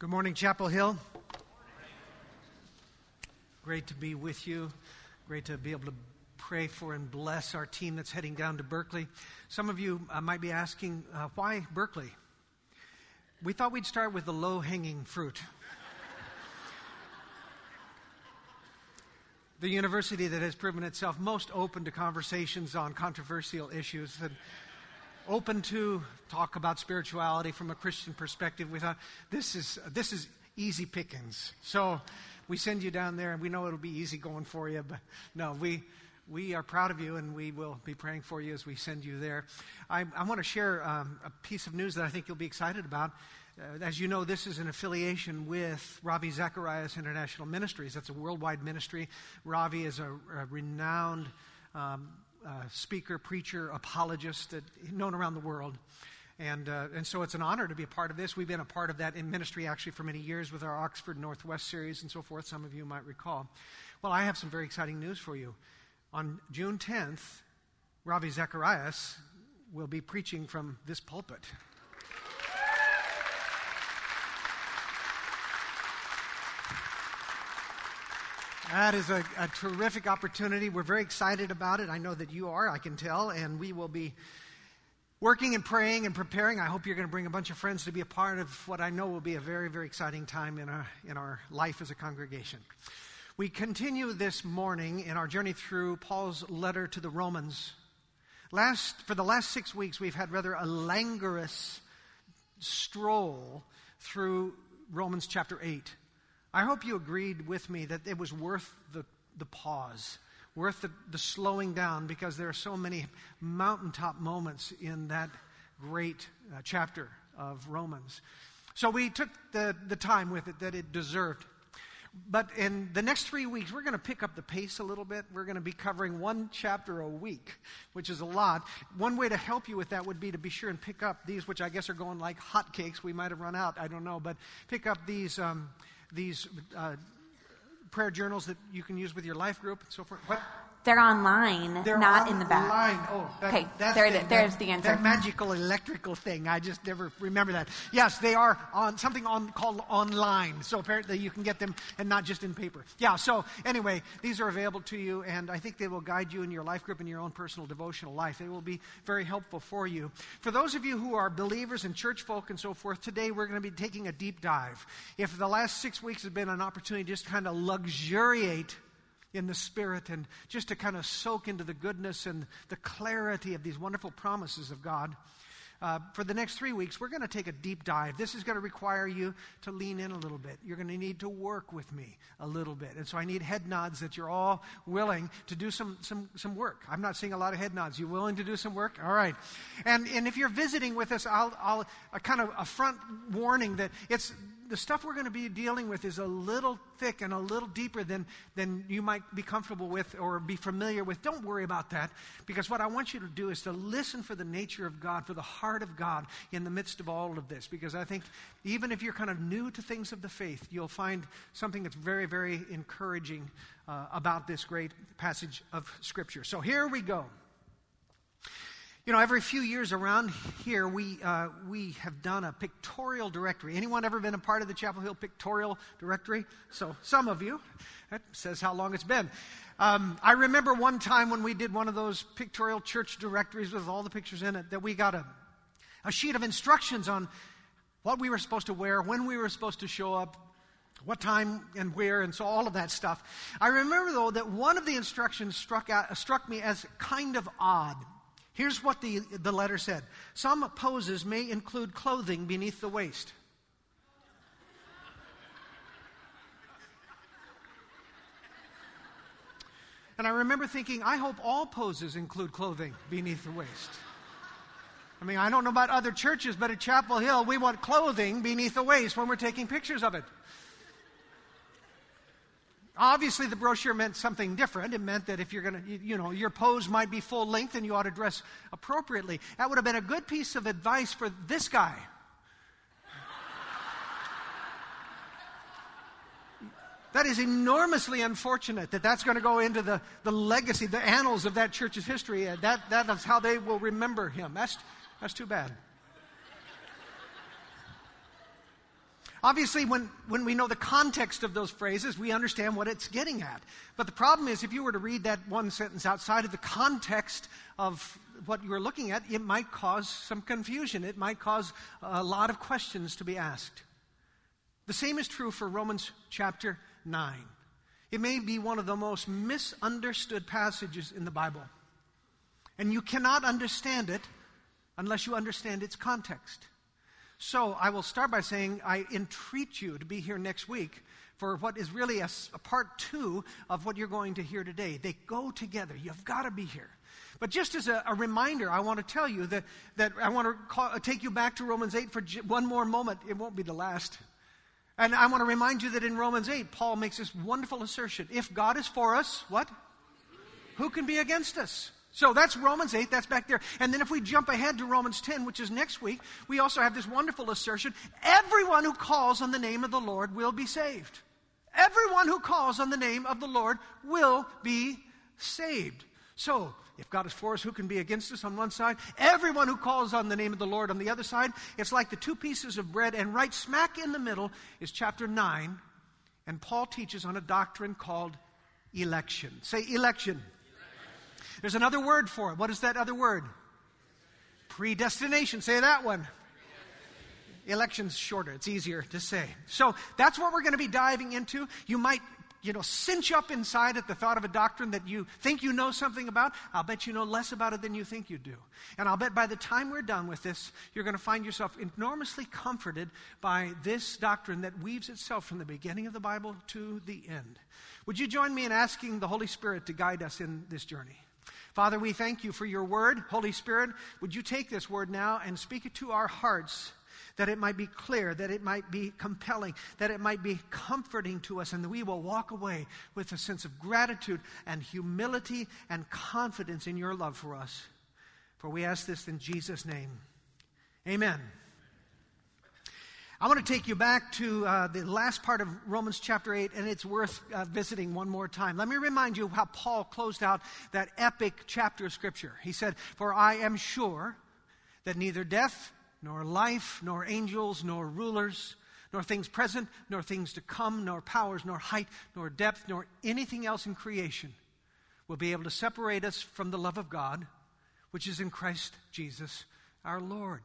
Good morning, Chapel Hill. Great to be with you. Great to be able to pray for and bless our team that's heading down to Berkeley. Some of you uh, might be asking, uh, why Berkeley? We thought we'd start with the low hanging fruit. the university that has proven itself most open to conversations on controversial issues and open to talk about spirituality from a Christian perspective. We thought this is this is easy pickings. So we send you down there, and we know it'll be easy going for you. But no, we we are proud of you, and we will be praying for you as we send you there. I, I want to share um, a piece of news that I think you'll be excited about. Uh, as you know, this is an affiliation with Ravi Zacharias International Ministries. That's a worldwide ministry. Ravi is a, a renowned um, uh, speaker, preacher, apologist, that, known around the world. And, uh, and so it's an honor to be a part of this. We've been a part of that in ministry actually for many years with our Oxford Northwest series and so forth. Some of you might recall. Well, I have some very exciting news for you. On June 10th, Ravi Zacharias will be preaching from this pulpit. That is a, a, terrific opportunity. We're very excited about it. I know that you are, I can tell, and we will be working and praying and preparing. I hope you're going to bring a bunch of friends to be a part of what I know will be a very, very exciting time in our, in our life as a congregation. We continue this morning in our journey through Paul's letter to the Romans. Last, for the last six weeks, we've had rather a languorous stroll through Romans chapter 8. I hope you agreed with me that it was worth the, the pause, worth the, the slowing down, because there are so many mountaintop moments in that great uh, chapter of Romans. So we took the, the time with it that it deserved. But in the next three weeks, we're going to pick up the pace a little bit. We're going to be covering one chapter a week, which is a lot. One way to help you with that would be to be sure and pick up these, which I guess are going like hotcakes. We might have run out, I don't know. But pick up these. Um, these uh, prayer journals that you can use with your life group and so forth? What? They're online, They're not in the back. Oh, that, okay. There, the, there's that, the answer. That magical electrical thing. I just never remember that. Yes, they are on something on called online. So apparently you can get them and not just in paper. Yeah. So anyway, these are available to you, and I think they will guide you in your life group and your own personal devotional life. They will be very helpful for you. For those of you who are believers and church folk and so forth, today we're going to be taking a deep dive. If the last six weeks have been an opportunity to just kind of luxuriate in the Spirit and just to kind of soak into the goodness and the clarity of these wonderful promises of God. Uh, for the next three weeks, we're going to take a deep dive. This is going to require you to lean in a little bit. You're going to need to work with me a little bit. And so I need head nods that you're all willing to do some, some, some work. I'm not seeing a lot of head nods. You willing to do some work? All right. And, and if you're visiting with us, I'll, I'll a kind of a front warning that it's the stuff we're going to be dealing with is a little thick and a little deeper than, than you might be comfortable with or be familiar with. Don't worry about that because what I want you to do is to listen for the nature of God, for the heart of God in the midst of all of this. Because I think even if you're kind of new to things of the faith, you'll find something that's very, very encouraging uh, about this great passage of Scripture. So here we go. You know, every few years around here, we, uh, we have done a pictorial directory. Anyone ever been a part of the Chapel Hill pictorial directory? So, some of you. That says how long it's been. Um, I remember one time when we did one of those pictorial church directories with all the pictures in it that we got a, a sheet of instructions on what we were supposed to wear, when we were supposed to show up, what time and where, and so all of that stuff. I remember, though, that one of the instructions struck, out, struck me as kind of odd. Here's what the, the letter said Some poses may include clothing beneath the waist. And I remember thinking, I hope all poses include clothing beneath the waist. I mean, I don't know about other churches, but at Chapel Hill, we want clothing beneath the waist when we're taking pictures of it. Obviously, the brochure meant something different. It meant that if you're going to, you, know, your pose might be full length and you ought to dress appropriately. That would have been a good piece of advice for this guy. That is enormously unfortunate that that's going to go into the, the legacy, the annals of that church's history. That, that is how they will remember him. That's, that's too bad. Obviously, when, when we know the context of those phrases, we understand what it's getting at. But the problem is, if you were to read that one sentence outside of the context of what you were looking at, it might cause some confusion. It might cause a lot of questions to be asked. The same is true for Romans chapter 9. It may be one of the most misunderstood passages in the Bible. And you cannot understand it unless you understand its context. So I will start by saying I entreat you to be here next week for what is really a, a, part two of what you're going to hear today. They go together. You've got to be here. But just as a, a reminder, I want to tell you that, that I want to call, uh, take you back to Romans 8 for j- one more moment. It won't be the last. And I want to remind you that in Romans 8, Paul makes this wonderful assertion. If God is for us, what? Who can be against us? So that's Romans 8, that's back there. And then if we jump ahead to Romans 10, which is next week, we also have this wonderful assertion everyone who calls on the name of the Lord will be saved. Everyone who calls on the name of the Lord will be saved. So, if God is for us, who can be against us on one side? Everyone who calls on the name of the Lord on the other side. It's like the two pieces of bread, and right smack in the middle is chapter 9, and Paul teaches on a doctrine called election. Say election. There's another word for it. What is that other word? Predestination. Say that one. Election's shorter. It's easier to say. So that's what we're going to be diving into. You might you know, cinch up inside at the thought of a doctrine that you think you know something about, I'll bet you know less about it than you think you do. And I'll bet by the time we're done with this, you're going to find yourself enormously comforted by this doctrine that weaves itself from the beginning of the Bible to the end. Would you join me in asking the Holy Spirit to guide us in this journey? Father, we thank you for your word. Holy Spirit, would you take this word now and speak it to our hearts that it might be clear, that it might be compelling, that it might be comforting to us, and that we will walk away with a sense of gratitude and humility and confidence in your love for us. For we ask this in Jesus' name. Amen. I want to take you back to uh, the last part of Romans chapter 8, and it's worth uh, visiting one more time. Let me remind you how Paul closed out that epic chapter of Scripture. He said, For I am sure that neither death, nor life, nor angels, nor rulers, nor things present, nor things to come, nor powers, nor height, nor depth, nor anything else in creation will be able to separate us from the love of God, which is in Christ Jesus our Lord.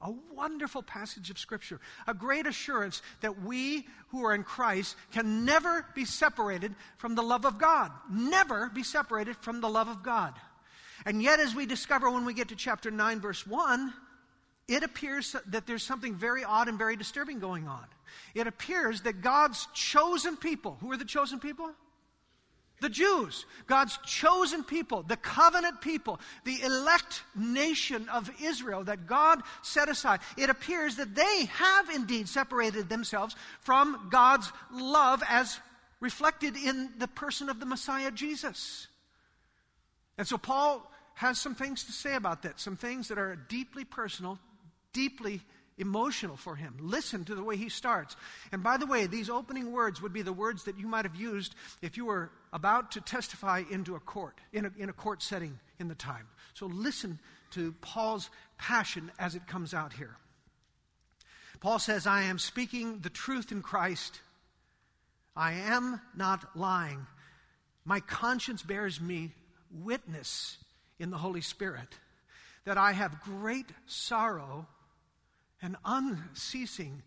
A wonderful passage of Scripture. A great assurance that we who are in Christ can never be separated from the love of God. Never be separated from the love of God. And yet, as we discover when we get to chapter 9, verse 1, it appears that there's something very odd and very disturbing going on. It appears that God's chosen people, who are the chosen people? The Jews, God's chosen people, the covenant people, the elect nation of Israel that God set aside, it appears that they have indeed separated themselves from God's love as reflected in the person of the Messiah Jesus. And so Paul has some things to say about that, some things that are deeply personal, deeply emotional for him. Listen to the way he starts. And by the way, these opening words would be the words that you might have used if you were about to testify into a court, in a, in a court setting in the time. So listen to Paul's passion as it comes out here. Paul says, I am speaking the truth in Christ. I am not lying. My conscience bears me witness in the Holy Spirit that I have great sorrow and unceasing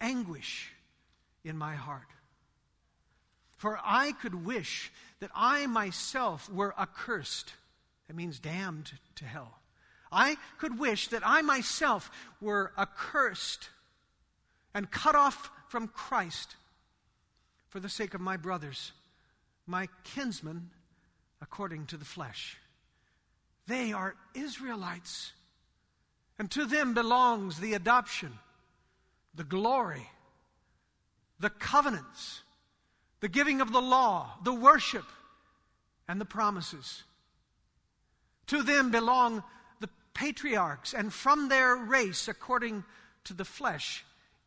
anguish in my heart. For I could wish that I myself were accursed. That means damned to hell. I could wish that I myself were accursed and cut off from Christ for the sake of my brothers, my kinsmen according to the flesh. They are Israelites and to them belongs the adoption, the glory, the covenants, the giving of the law, the worship, and the promises. To them belong the patriarchs, and from their race, according to the flesh,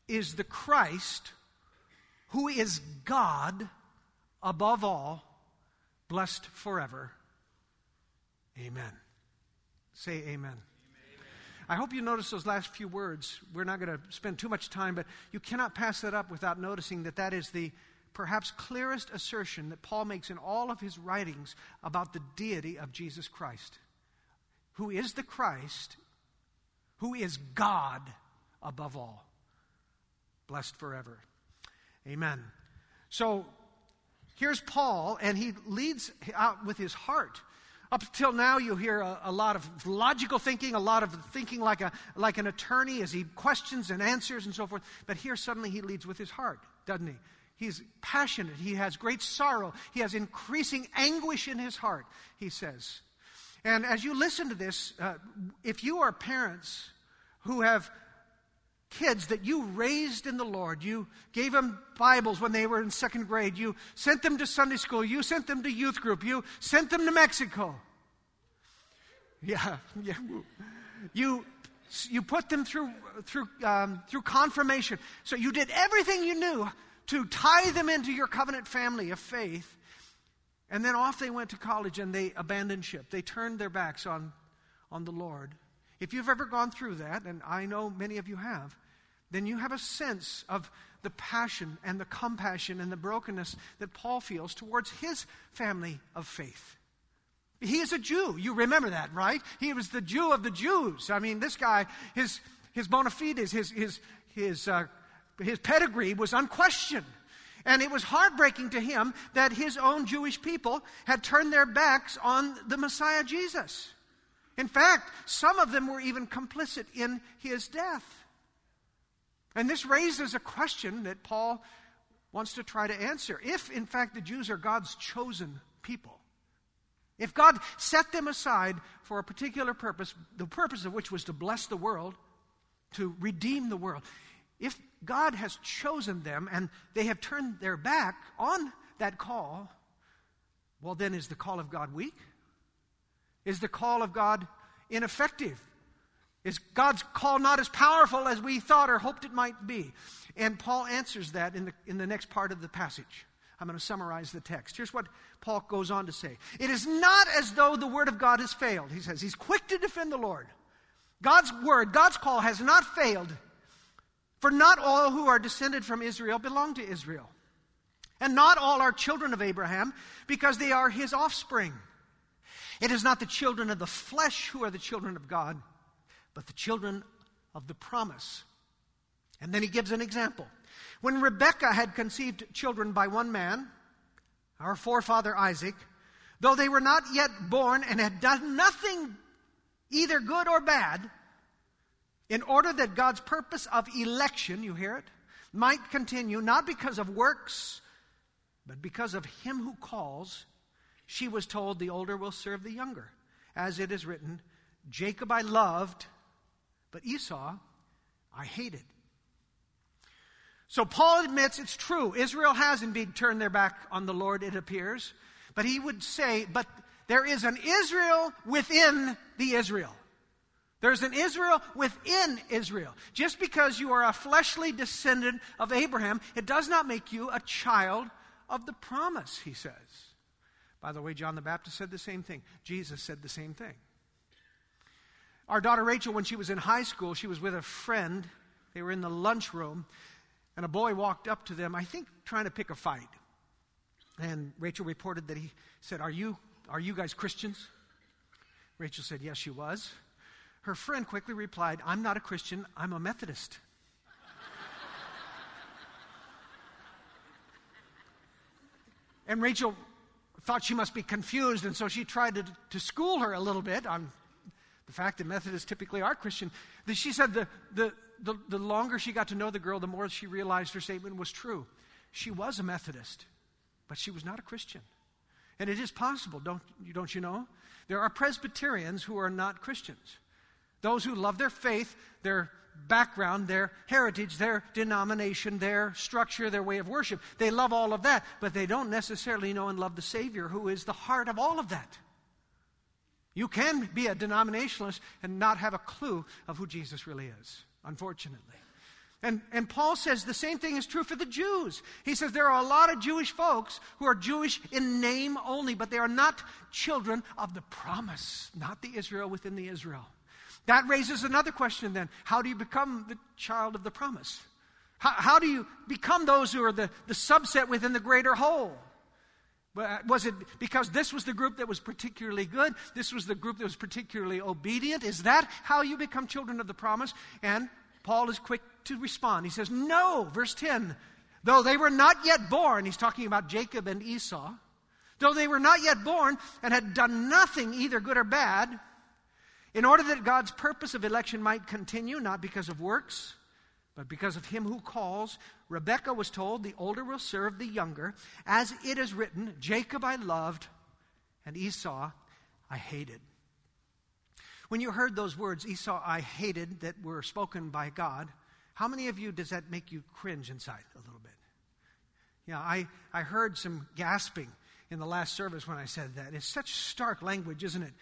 is the Christ, who is God above all, blessed forever. Amen. Say amen. I hope you notice those last few words. We're not going to spend too much time, but you cannot pass that up without noticing that that is the perhaps clearest assertion that Paul makes in all of his writings about the deity of Jesus Christ, who is the Christ, who is God above all. Blessed forever. Amen. So here's Paul, and he leads out with his heart. Up till now, you hear a, a, lot of logical thinking, a lot of thinking like, a, like an attorney as he questions and answers and so forth. But here, suddenly, he leads with his heart, doesn't he? He's passionate. He has great sorrow. He has increasing anguish in his heart, he says. And as you listen to this, uh, if you are parents who have kids that you raised in the Lord. You gave them Bibles when they were in second grade. You sent them to Sunday school. You sent them to youth group. You sent them to Mexico. Yeah, yeah. You, you put them through, through, um, through confirmation. So you did everything you knew to tie them into your covenant family of faith. And then off they went to college and they abandoned ship. They turned their backs on, on the Lord. If you've ever gone through that, and I know many of you have, then you have a sense of the passion and the compassion and the brokenness that Paul feels towards his family of faith. He is a Jew. You remember that, right? He was the Jew of the Jews. I mean, this guy, his, his bona fides, his, his, his, uh, his pedigree was unquestioned. And it was heartbreaking to him that his own Jewish people had turned their backs on the Messiah Jesus. In fact, some of them were even complicit in his death. And this raises a question that Paul wants to try to answer. If, in fact, the Jews are God's chosen people, if God set them aside for a particular purpose, the purpose of which was to bless the world, to redeem the world, if God has chosen them and they have turned their back on that call, well, then is the call of God weak? Is the call of God ineffective? Is God's call not as powerful as we thought or hoped it might be? And Paul answers that in the, in the next part of the passage. I'm going to summarize the text. Here's what Paul goes on to say It is not as though the word of God has failed. He says, He's quick to defend the Lord. God's word, God's call has not failed. For not all who are descended from Israel belong to Israel. And not all are children of Abraham because they are his offspring. It is not the children of the flesh who are the children of God, but the children of the promise. And then he gives an example. When Rebekah had conceived children by one man, our forefather Isaac, though they were not yet born and had done nothing either good or bad, in order that God's purpose of election, you hear it, might continue, not because of works, but because of him who calls, she was told the older will serve the younger. As it is written, Jacob I loved, but Esau I hated. So Paul admits it's true. Israel has indeed turned their back on the Lord, it appears. But he would say, but there is an Israel within the Israel. There's an Israel within Israel. Just because you are a fleshly descendant of Abraham, it does not make you a child of the promise, he says. By the way, John the Baptist said the same thing. Jesus said the same thing. Our daughter Rachel, when she was in high school, she was with a friend. They were in the lunchroom, and a boy walked up to them, I think trying to pick a fight. And Rachel reported that he said, Are you, are you guys Christians? Rachel said, Yes, she was. Her friend quickly replied, I'm not a Christian, I'm a Methodist. and Rachel thought she must be confused, and so she tried to, to school her a little bit on the fact that Methodists typically are Christian. She said the, the, the, the longer she got to know the girl, the more she realized her statement was true. She was a Methodist, but she was not a Christian. And it is possible, don't, don't you know? There are Presbyterians who are not Christians. Those who love their faith, their background, their heritage, their denomination, their structure, their way of worship. They love all of that, but they don't necessarily know and love the Savior who is the heart of all of that. You can be a denominationalist and not have a clue of who Jesus really is, unfortunately. And, and Paul says the same thing is true for the Jews. He says there are a lot of Jewish folks who are Jewish in name only, but they are not children of the promise, not the Israel within the Israel. That raises another question then. How do you become the child of the promise? How, how do you become those who are the, the subset within the greater whole? Uh, was it because this was the group that was particularly good? This was the group that was particularly obedient? Is that how you become children of the promise? And Paul is quick to respond. He says, No, verse 10. Though they were not yet born, he's talking about Jacob and Esau, though they were not yet born and had done nothing, either good or bad, in order that God's purpose of election might continue, not because of works, but because of him who calls, Rebekah was told, The older will serve the younger. As it is written, Jacob I loved, and Esau I hated. When you heard those words, Esau I hated, that were spoken by God, how many of you does that make you cringe inside a little bit? Yeah, I, I heard some gasping in the last service when I said that. It's such stark language, isn't it?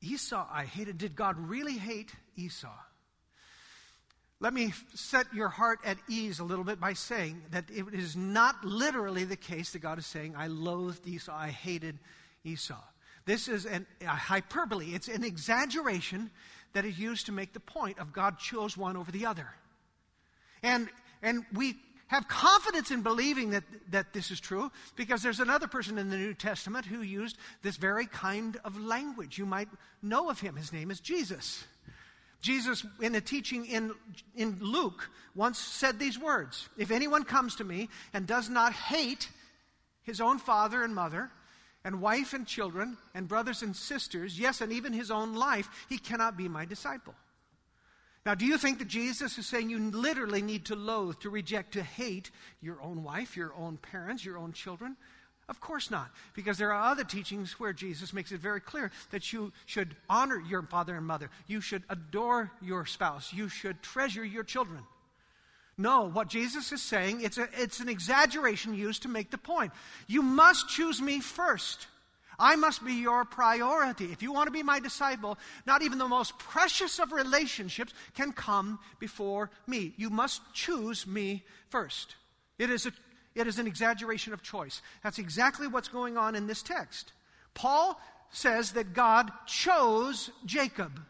Esau I hated. Did God really hate Esau? Let me set your heart at ease a little bit by saying that it is not literally the case that God is saying, I loathed Esau, I hated Esau. This is an, a hyperbole, it's an exaggeration that is used to make the point of God chose one over the other. And, and we have confidence in believing that, that this is true because there's another person in the New Testament who used this very kind of language. You might know of him. His name is Jesus. Jesus, in a teaching in, in Luke, once said these words If anyone comes to me and does not hate his own father and mother, and wife and children, and brothers and sisters, yes, and even his own life, he cannot be my disciple. Now, do you think that Jesus is saying you literally need to loathe, to reject, to hate your own wife, your own parents, your own children? Of course not, because there are other teachings where Jesus makes it very clear that you should honor your father and mother, you should adore your spouse, you should treasure your children. No, what Jesus is saying, it's, a, it's an exaggeration used to make the point. You must choose me first. I must be your priority. If you want to be my disciple, not even the most precious of relationships can come before me. You must choose me first. It is a it is an exaggeration of choice. That's exactly what's going on in this text. Paul says that God chose Jacob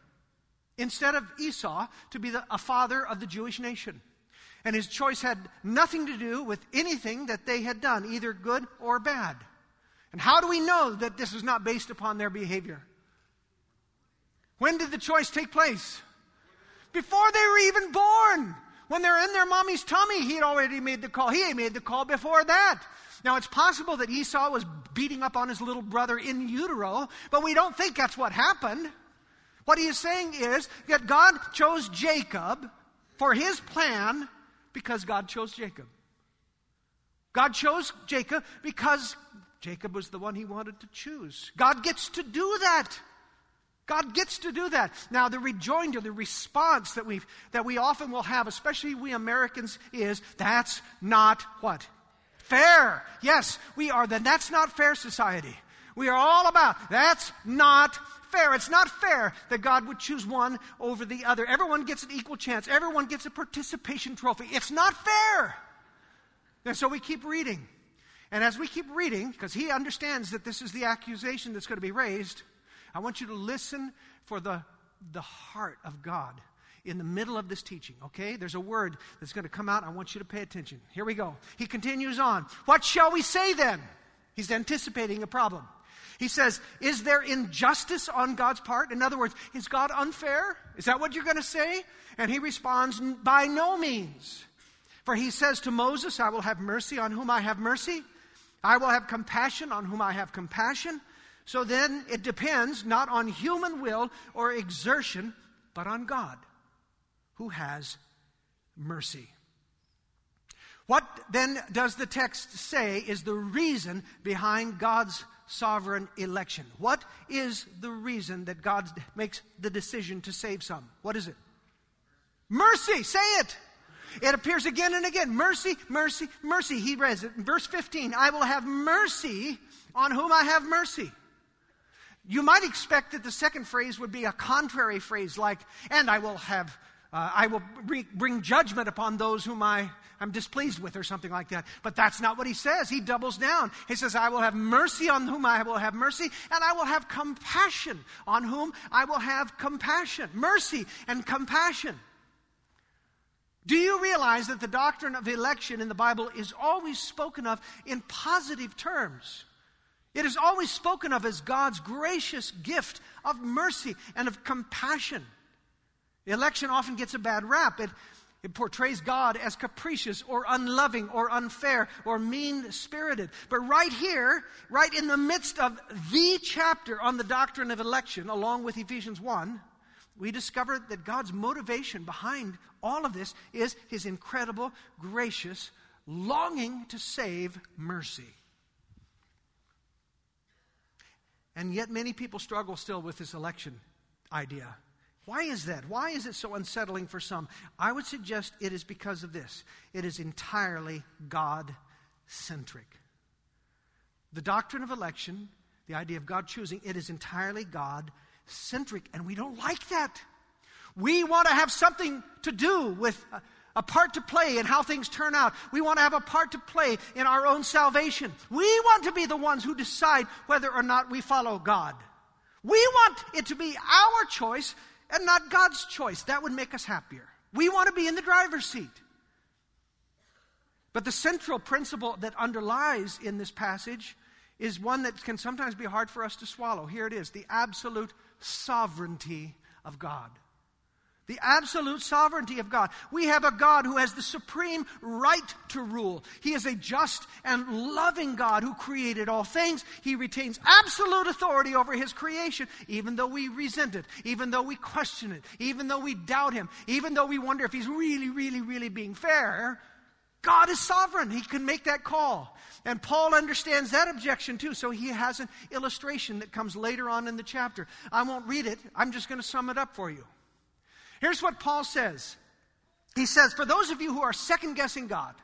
instead of Esau to be the, a father of the Jewish nation. And his choice had nothing to do with anything that they had done, either good or bad. And how do we know that this is not based upon their behavior? When did the choice take place? Before they were even born. When they're in their mommy's tummy, he had already made the call. He had made the call before that. Now, it's possible that Esau was beating up on his little brother in utero, but we don't think that's what happened. What he is saying is that God chose Jacob for his plan because God chose Jacob. God chose Jacob because Jacob was the one he wanted to choose. God gets to do that. God gets to do that. Now, the rejoinder, the response that, we that we often will have, especially we Americans, is that's not what? Fair. Yes, we are the that's not fair society. We are all about that's not fair. It's not fair that God would choose one over the other. Everyone gets an equal chance, everyone gets a participation trophy. It's not fair. And so we keep reading. And as we keep reading, because he understands that this is the accusation that's going to be raised, I want you to listen for the, the heart of God in the middle of this teaching, okay? There's a word that's going to come out. I want you to pay attention. Here we go. He continues on. What shall we say then? He's anticipating a problem. He says, Is there injustice on God's part? In other words, is God unfair? Is that what you're going to say? And he responds, By no means. For he says to Moses, I will have mercy on whom I have mercy. I will have compassion on whom I have compassion. So then it depends not on human will or exertion, but on God, who has mercy. What then does the text say is the reason behind God's sovereign election? What is the reason that God makes the decision to save some? What is it? Mercy. Say it. It appears again and again. Mercy, mercy, mercy. He reads it in verse 15 I will have mercy on whom I have mercy. You might expect that the second phrase would be a contrary phrase like, and I will have uh, I will bring judgment upon those whom I am displeased with, or something like that. But that's not what he says. He doubles down. He says, I will have mercy on whom I will have mercy, and I will have compassion on whom I will have compassion. Mercy and compassion. Do you realize that the doctrine of election in the Bible is always spoken of in positive terms? It is always spoken of as God's gracious gift of mercy and of compassion. Election often gets a bad rap. It, it portrays God as capricious or unloving or unfair or mean spirited. But right here, right in the midst of the chapter on the doctrine of election, along with Ephesians 1, we discover that God's motivation behind all of this is his incredible, gracious longing to save mercy. And yet, many people struggle still with this election idea. Why is that? Why is it so unsettling for some? I would suggest it is because of this it is entirely God centric. The doctrine of election, the idea of God choosing, it is entirely God centric, and we don't like that. We want to have something to do with a, a part to play in how things turn out. We want to have a part to play in our own salvation. We want to be the ones who decide whether or not we follow God. We want it to be our choice and not God's choice. That would make us happier. We want to be in the driver's seat. But the central principle that underlies in this passage is one that can sometimes be hard for us to swallow. Here it is the absolute sovereignty of God. The absolute sovereignty of God. We have a God who has the supreme right to rule. He is a just and loving God who created all things. He retains absolute authority over His creation, even though we resent it, even though we question it, even though we doubt Him, even though we wonder if He's really, really, really being fair. God is sovereign. He can make that call. And Paul understands that objection too, so he has an illustration that comes later on in the chapter. I won't read it, I'm just going to sum it up for you. Here's what Paul says He says, For those of you who are second guessing God,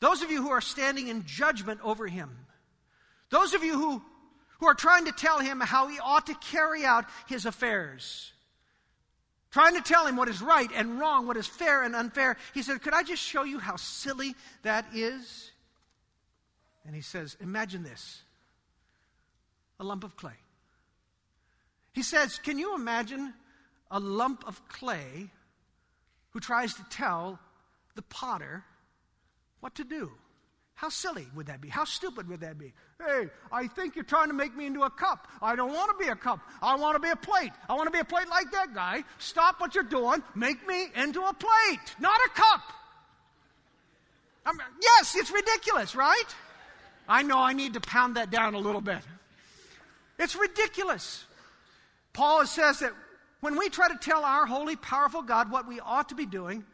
those of you who are standing in judgment over Him, those of you who, who are trying to tell Him how He ought to carry out His affairs, trying to tell Him what is right and wrong, what is fair and unfair, He said, Could I just show you how silly that is? And He says, Imagine this a lump of clay. He says, Can you imagine a lump of clay who tries to tell the potter what to do. How silly would that be? How stupid would that be? Hey, I think you're trying to make me into a cup. I don't want to be a cup. I want to be a plate. I want to be a plate like that guy. Stop what you're doing. Make me into a plate, not a cup. I'm, yes, it's ridiculous, right? I know I need to pound that down a little bit. It's ridiculous. Paul says that when we try to tell our holy, powerful God what we ought to be doing,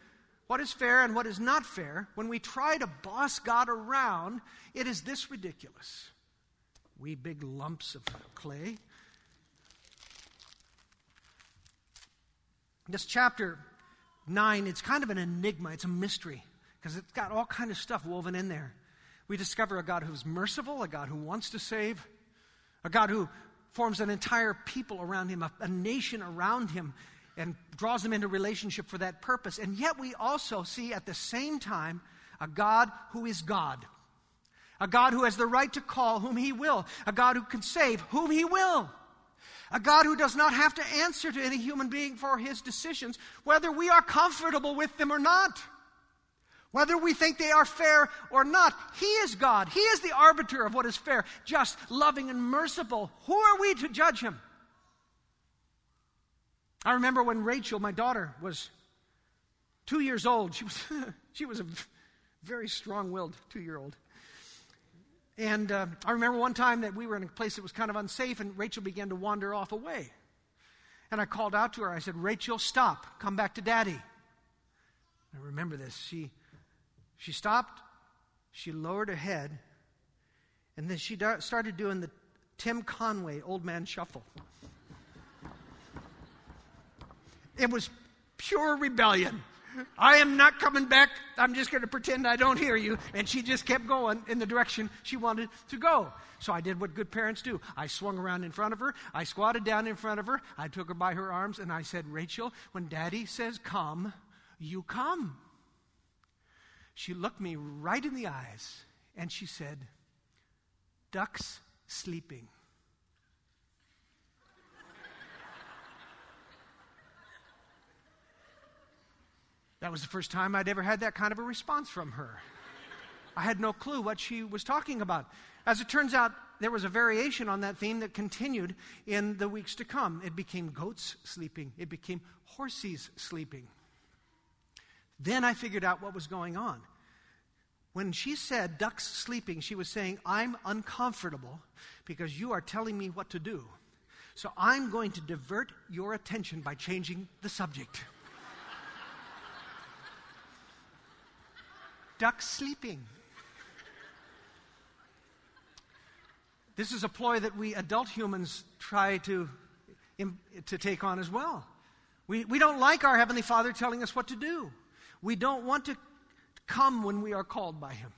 what is fair and what is not fair, when we try to boss God around, it is this ridiculous. We big lumps of clay. This chapter 9, it's kind of an enigma, it's a mystery, because it's got all kind of stuff woven in there. We discover a God who's merciful, a God who wants to save, a God who forms an entire people around him, a, a nation around him, and draws them into relationship for that purpose. And yet we also see at the same time a God who is God. A God who has the right to call whom he will. A God who can save whom he will. A God who does not have to answer to any human being for his decisions, whether we are comfortable with them or not. Whether we think they are fair or not, He is God. He is the arbiter of what is fair, just, loving, and merciful. Who are we to judge Him? I remember when Rachel, my daughter, was two years old. She was, she was a very strong willed two year old. And uh, I remember one time that we were in a place that was kind of unsafe, and Rachel began to wander off away. And I called out to her. I said, Rachel, stop. Come back to daddy. I remember this. She she stopped, she lowered her head, and then she started doing the Tim Conway old man shuffle. It was pure rebellion. I am not coming back. I'm just going to pretend I don't hear you. And she just kept going in the direction she wanted to go. So I did what good parents do. I swung around in front of her. I squatted down in front of her. I took her by her arms and I said, Rachel, when daddy says come, you come. She looked me right in the eyes and she said, Ducks sleeping. That was the first time I'd ever had that kind of a response from her. I had no clue what she was talking about. As it turns out, there was a variation on that theme that continued in the weeks to come. It became goats sleeping, it became horses sleeping. Then I figured out what was going on. When she said ducks sleeping, she was saying, I'm uncomfortable because you are telling me what to do. So I'm going to divert your attention by changing the subject. Ducks sleeping. This is a ploy that we adult humans try to, to take on as well. We, we don't like our Heavenly Father telling us what to do. We don't want to come when we are called by Him.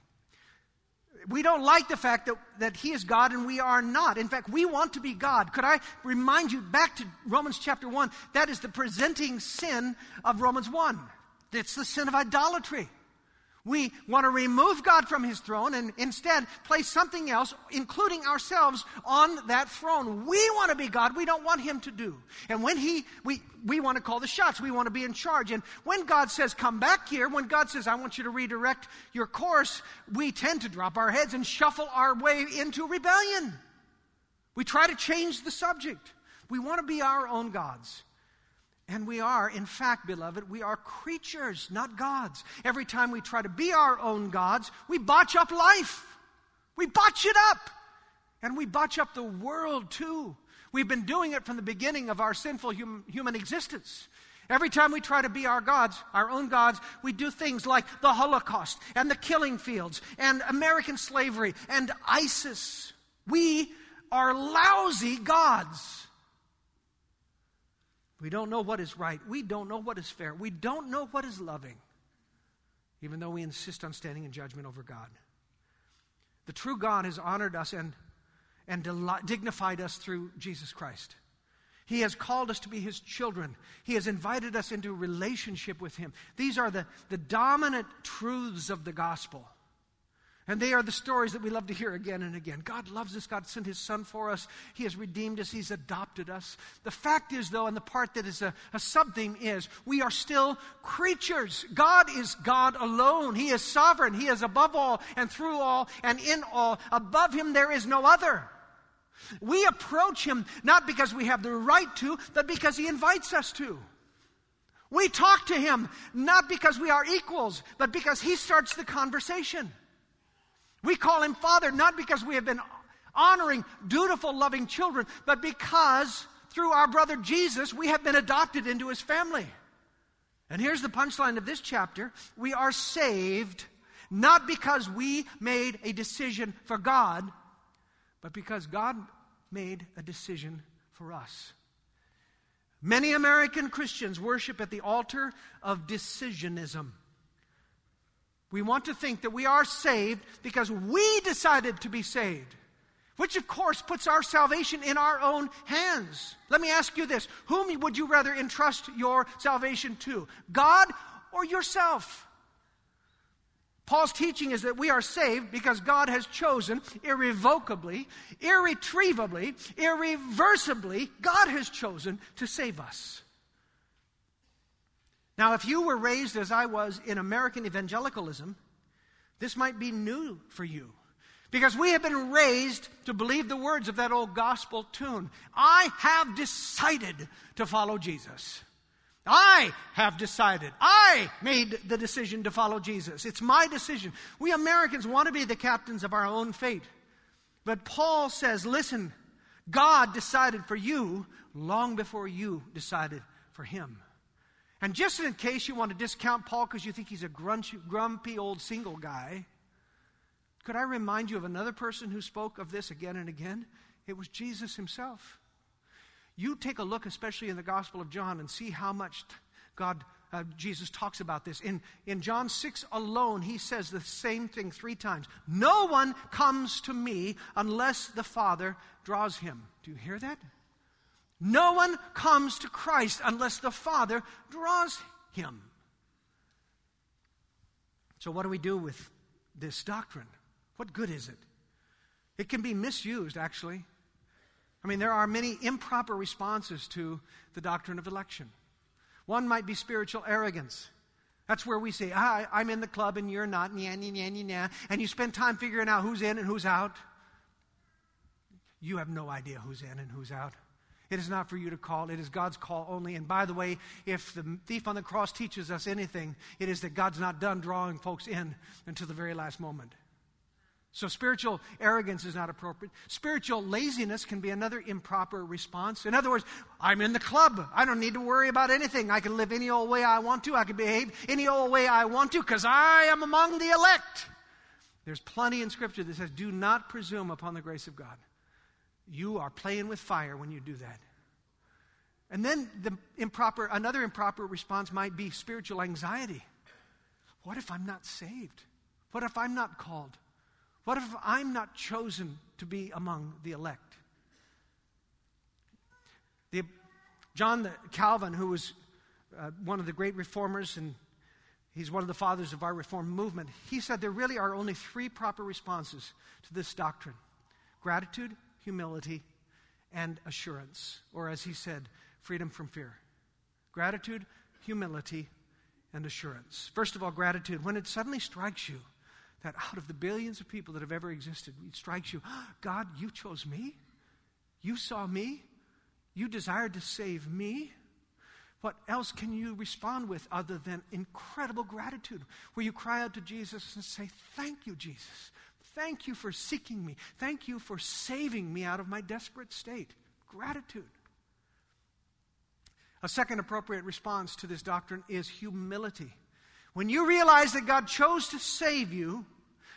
We don't like the fact that, that He is God and we are not. In fact, we want to be God. Could I remind you back to Romans chapter 1? That is the presenting sin of Romans 1. It's the sin of idolatry. We want to remove God from his throne and instead place something else, including ourselves, on that throne. We want to be God. We don't want him to do. And when he, we, we want to call the shots. We want to be in charge. And when God says, come back here, when God says, I want you to redirect your course, we tend to drop our heads and shuffle our way into rebellion. We try to change the subject. We want to be our own gods. And we are, in fact, beloved, we are creatures, not gods. Every time we try to be our own gods, we botch up life. We botch it up. And we botch up the world too. We've been doing it from the beginning of our sinful hum- human existence. Every time we try to be our gods, our own gods, we do things like the Holocaust and the killing fields and American slavery and ISIS. We are lousy gods. We don't know what is right. We don't know what is fair. We don't know what is loving, even though we insist on standing in judgment over God. The true God has honored us and, and dignified us through Jesus Christ. He has called us to be His children. He has invited us into relationship with Him. These are the, the dominant truths of the gospel. And they are the stories that we love to hear again and again. God loves us. God sent His Son for us. He has redeemed us. He's adopted us. The fact is, though, and the part that is a, a sub theme is, we are still creatures. God is God alone. He is sovereign. He is above all and through all and in all. Above Him, there is no other. We approach Him not because we have the right to, but because He invites us to. We talk to Him not because we are equals, but because He starts the conversation. We call him Father not because we have been honoring, dutiful, loving children, but because through our brother Jesus, we have been adopted into his family. And here's the punchline of this chapter we are saved not because we made a decision for God, but because God made a decision for us. Many American Christians worship at the altar of decisionism. We want to think that we are saved because we decided to be saved, which of course puts our salvation in our own hands. Let me ask you this Whom would you rather entrust your salvation to, God or yourself? Paul's teaching is that we are saved because God has chosen irrevocably, irretrievably, irreversibly, God has chosen to save us. Now, if you were raised as I was in American evangelicalism, this might be new for you. Because we have been raised to believe the words of that old gospel tune. I have decided to follow Jesus. I have decided. I made the decision to follow Jesus. It's my decision. We Americans want to be the captains of our own fate. But Paul says, listen, God decided for you long before you decided for him. And just in case you want to discount Paul because you think he's a grumpy, grumpy old single guy, could I remind you of another person who spoke of this again and again? It was Jesus himself. You take a look, especially in the Gospel of John, and see how much God uh, Jesus talks about this. In, in John 6 alone, he says the same thing three times. No one comes to me unless the Father draws him. Do you hear that? No one comes to Christ unless the Father draws him. So, what do we do with this doctrine? What good is it? It can be misused, actually. I mean, there are many improper responses to the doctrine of election. One might be spiritual arrogance. That's where we say, ah, I'm in the club and you're not, nya, nya, nya, nya, and you spend time figuring out who's in and who's out. You have no idea who's in and who's out. It is not for you to call, it is God's call only. And by the way, if the thief on the cross teaches us anything, it is that God's not done drawing folks in until the very last moment. So, spiritual arrogance is not appropriate. Spiritual laziness can be another improper response. In other words, I'm in the club. I don't need to worry about anything. I can live any old way I want to. I can behave any old way I want to because I am among the elect. There's plenty in Scripture that says, do not presume upon the grace of God. You are playing with fire when you do that. And then the improper, another improper response might be spiritual anxiety. What if I'm not saved? What if I'm not called? What if I'm not chosen to be among the elect? The, John the, Calvin, who was uh, one of the great reformers, and he's one of the fathers of our reform movement, he said there really are only three proper responses to this doctrine gratitude, humility, and assurance. Or as he said, freedom from fear. Gratitude, humility, and assurance. First of all, gratitude. When it suddenly strikes you that out of the billions of people that have ever existed, it strikes you, God, you chose me? You saw me? You desired to save me? What else can you respond with other than incredible gratitude? Where you cry out to Jesus and say, Thank you, Jesus. Thank you for seeking me. Thank you for saving me out of my desperate state. Gratitude. A second appropriate response to this doctrine is humility. When you realize that God chose to save you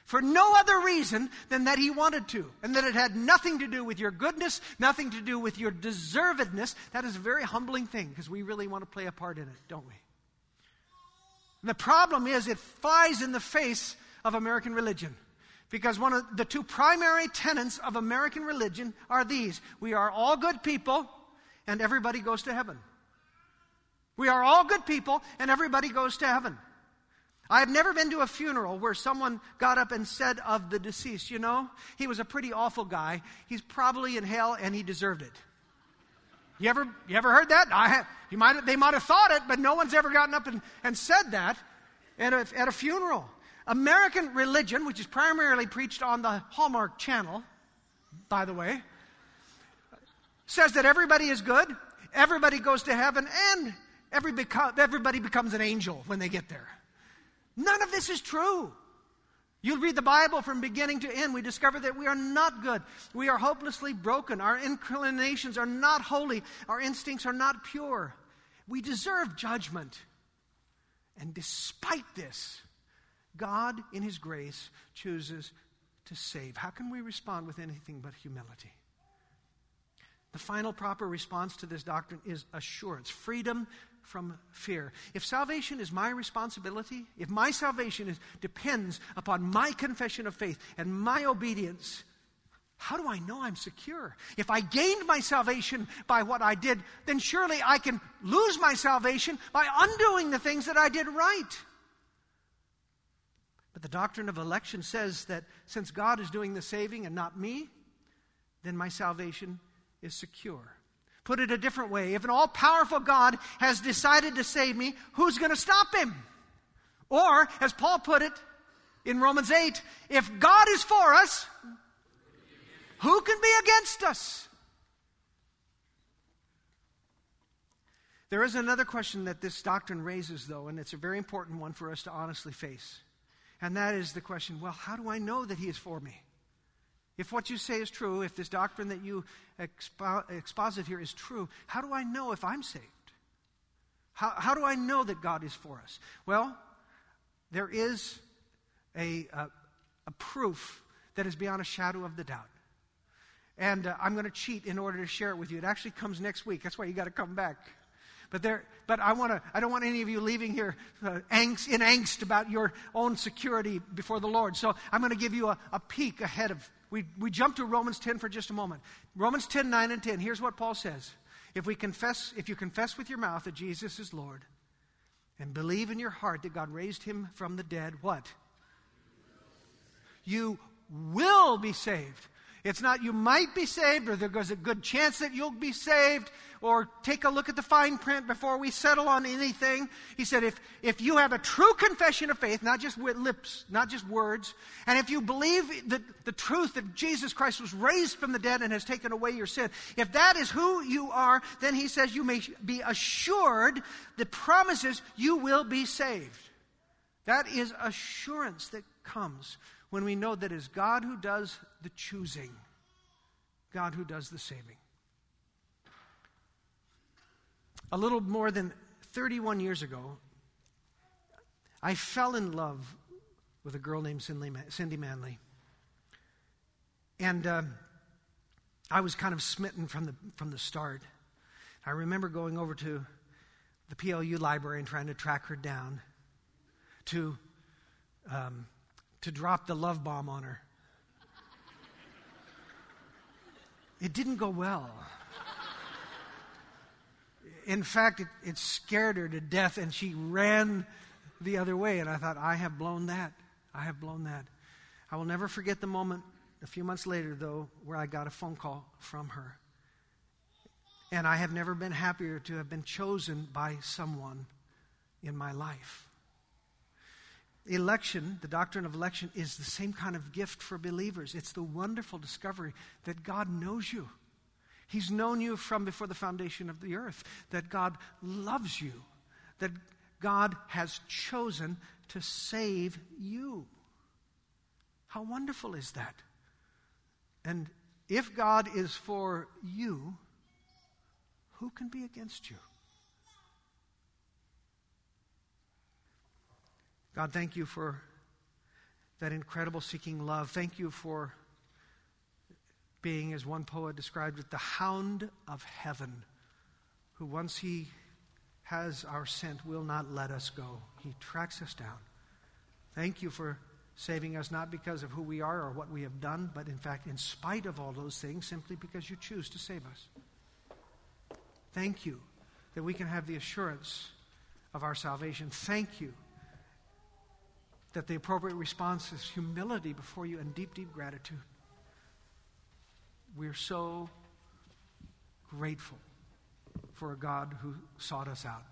for no other reason than that He wanted to, and that it had nothing to do with your goodness, nothing to do with your deservedness, that is a very humbling thing because we really want to play a part in it, don't we? And the problem is it flies in the face of American religion. Because one of the two primary tenets of American religion are these we are all good people, and everybody goes to heaven. We are all good people, and everybody goes to heaven. I have never been to a funeral where someone got up and said of the deceased, you know, he was a pretty awful guy. He's probably in hell and he deserved it. You ever, you ever heard that? I have, you might, they might have thought it, but no one's ever gotten up and, and said that at a, at a funeral. American religion, which is primarily preached on the Hallmark Channel, by the way, says that everybody is good, everybody goes to heaven, and every beco- everybody becomes an angel when they get there. None of this is true. You read the Bible from beginning to end, we discover that we are not good. We are hopelessly broken. Our inclinations are not holy. Our instincts are not pure. We deserve judgment. And despite this, God, in His grace, chooses to save. How can we respond with anything but humility? The final proper response to this doctrine is assurance, freedom from fear. If salvation is my responsibility, if my salvation is, depends upon my confession of faith and my obedience, how do I know I'm secure? If I gained my salvation by what I did, then surely I can lose my salvation by undoing the things that I did right. But the doctrine of election says that since God is doing the saving and not me, then my salvation is secure. Put it a different way if an all powerful God has decided to save me, who's going to stop him? Or, as Paul put it in Romans 8, if God is for us, who can be against us? There is another question that this doctrine raises, though, and it's a very important one for us to honestly face. And that is the question well, how do I know that He is for me? If what you say is true, if this doctrine that you expo- exposit here is true, how do I know if I'm saved? How, how do I know that God is for us? Well, there is a, a, a proof that is beyond a shadow of the doubt. And uh, I'm going to cheat in order to share it with you. It actually comes next week. That's why you got to come back. But there, but I want to. I don't want any of you leaving here uh, angst, in angst about your own security before the Lord. So I'm going to give you a, a peek ahead of. We we jump to Romans 10 for just a moment. Romans 10, 9 and 10. Here's what Paul says: If we confess, if you confess with your mouth that Jesus is Lord, and believe in your heart that God raised him from the dead, what? You will be saved. It's not you might be saved or there's a good chance that you'll be saved or take a look at the fine print before we settle on anything. He said, if, if you have a true confession of faith, not just with lips, not just words, and if you believe that the truth that Jesus Christ was raised from the dead and has taken away your sin, if that is who you are, then he says you may be assured the promises you will be saved. That is assurance that comes when we know that it is God who does the choosing, God who does the saving. A little more than 31 years ago, I fell in love with a girl named Cindy Manley. And uh, I was kind of smitten from the, from the start. I remember going over to the PLU library and trying to track her down to um, to drop the love bomb on her. It didn't go well. In fact, it, it scared her to death and she ran the other way. And I thought, I have blown that. I have blown that. I will never forget the moment a few months later, though, where I got a phone call from her. And I have never been happier to have been chosen by someone in my life. Election, the doctrine of election, is the same kind of gift for believers. It's the wonderful discovery that God knows you. He's known you from before the foundation of the earth, that God loves you, that God has chosen to save you. How wonderful is that? And if God is for you, who can be against you? God, thank you for that incredible seeking love. Thank you for being, as one poet described it, the hound of heaven, who once he has our scent will not let us go. He tracks us down. Thank you for saving us not because of who we are or what we have done, but in fact, in spite of all those things, simply because you choose to save us. Thank you that we can have the assurance of our salvation. Thank you that the appropriate response is humility before you and deep, deep gratitude. We're so grateful for a God who sought us out.